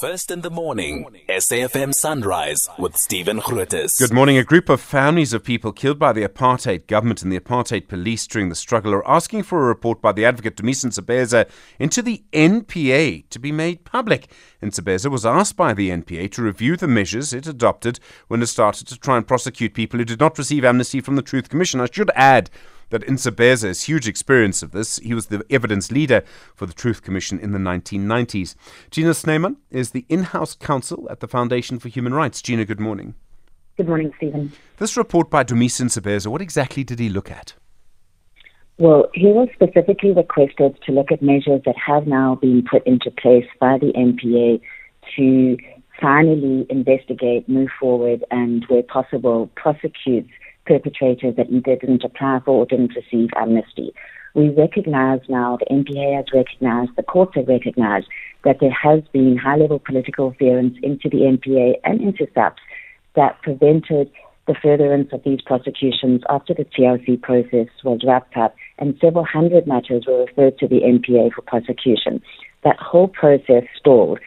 First in the morning, SAFM Sunrise with Stephen Grootes. Good morning. A group of families of people killed by the apartheid government and the apartheid police during the struggle are asking for a report by the advocate Dumisani Ntsebeza into the NPA to be made public. Ntsebeza was asked by the NPA to review the measures it adopted when it started to try and prosecute people who did not receive amnesty from the Truth Commission. I should add that Ntsebeza has huge experience of this. He was the evidence leader for the Truth Commission in the 1990s. Gina Snyman is the in-house counsel at the Foundation for Human Rights. Gina, good morning. Good morning, Stephen. This report by Dumisani Ntsebeza, what exactly did he look at? Well, he was specifically requested to look at measures that have now been put into place by the NPA to finally investigate, move forward, and where possible, prosecute perpetrators that either didn't apply for or didn't receive amnesty. We recognize now, the NPA has recognized, the courts have recognized that there has been high level political interference into the NPA and into SAPS that prevented the furtherance of these prosecutions after the TRC process was wrapped up and several hundred matters were referred to the NPA for prosecution. That whole process stalled.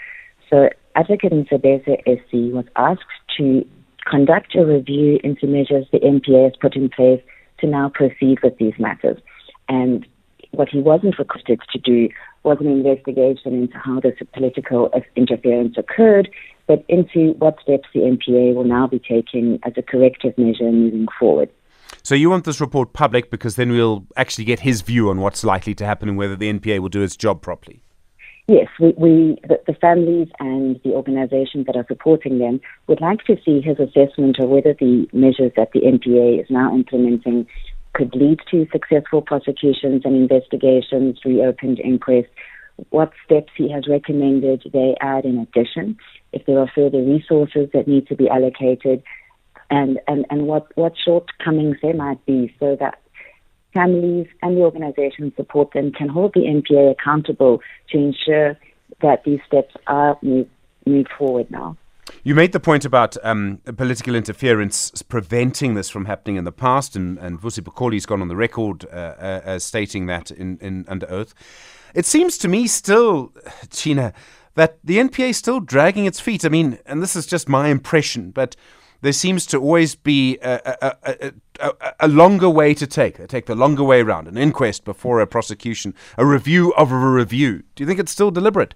So Advocate Ntsebeza SC was asked to conduct a review into measures the NPA has put in place to now proceed with these matters. And what he wasn't requested to do was an investigation into how this political interference occurred, but into what steps the NPA will now be taking as a corrective measure moving forward. So you want this report public because then we'll actually get his view on what's likely to happen and whether the NPA will do its job properly. Yes, we, we the, the, families and the organizations that are supporting them would like to see his assessment of whether the measures that the NPA is now implementing could lead to successful prosecutions and investigations, reopened inquests, what steps he has recommended they add in addition, if there are further resources that need to be allocated, and, and, and what, what shortcomings there might be so that families and the organizations support them can hold the NPA accountable to ensure that these steps are moved, forward now. You made the point about um, political interference preventing this from happening in the past, and, and Vusi Pikoli's gone on the record uh, uh, as stating that in, in under oath. It seems to me still, Gina, that the NPA is still dragging its feet. I mean, and this is just my impression, but there seems to always be a, a, a, a, longer way to take. They take the longer way around, an inquest before a prosecution, a review of a review. Do you think it's still deliberate?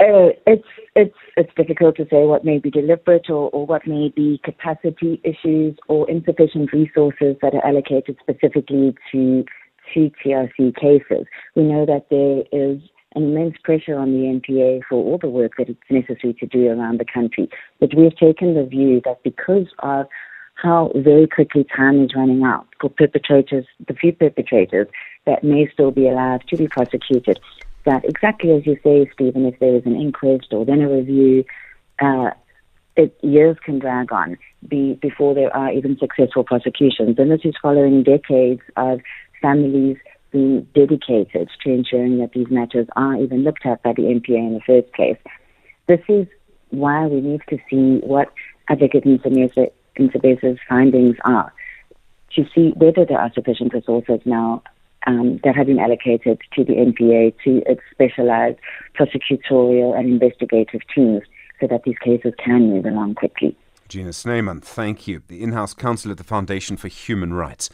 Uh, it's it's it's difficult to say what may be deliberate or, or what may be capacity issues or insufficient resources that are allocated specifically to to TRC cases. We know that there is an immense pressure on the NPA for all the work that it's necessary to do around the country. But we've taken the view that because of how very quickly time is running out for perpetrators, the few perpetrators that may still be allowed to be prosecuted, that exactly as you say, Stephen, if there is an inquest or then a review, uh, it, years can drag on be, before there are even successful prosecutions. And this is following decades of families been dedicated to ensuring that these matters are even looked at by the NPA in the first place. This is why we need to see what Advocate Ntsebeza's findings are to see whether there are sufficient resources now um, that have been allocated to the NPA to its specialized prosecutorial and investigative teams so that these cases can move along quickly. Gina Snyman, thank you. The in house counsel at the Foundation for Human Rights.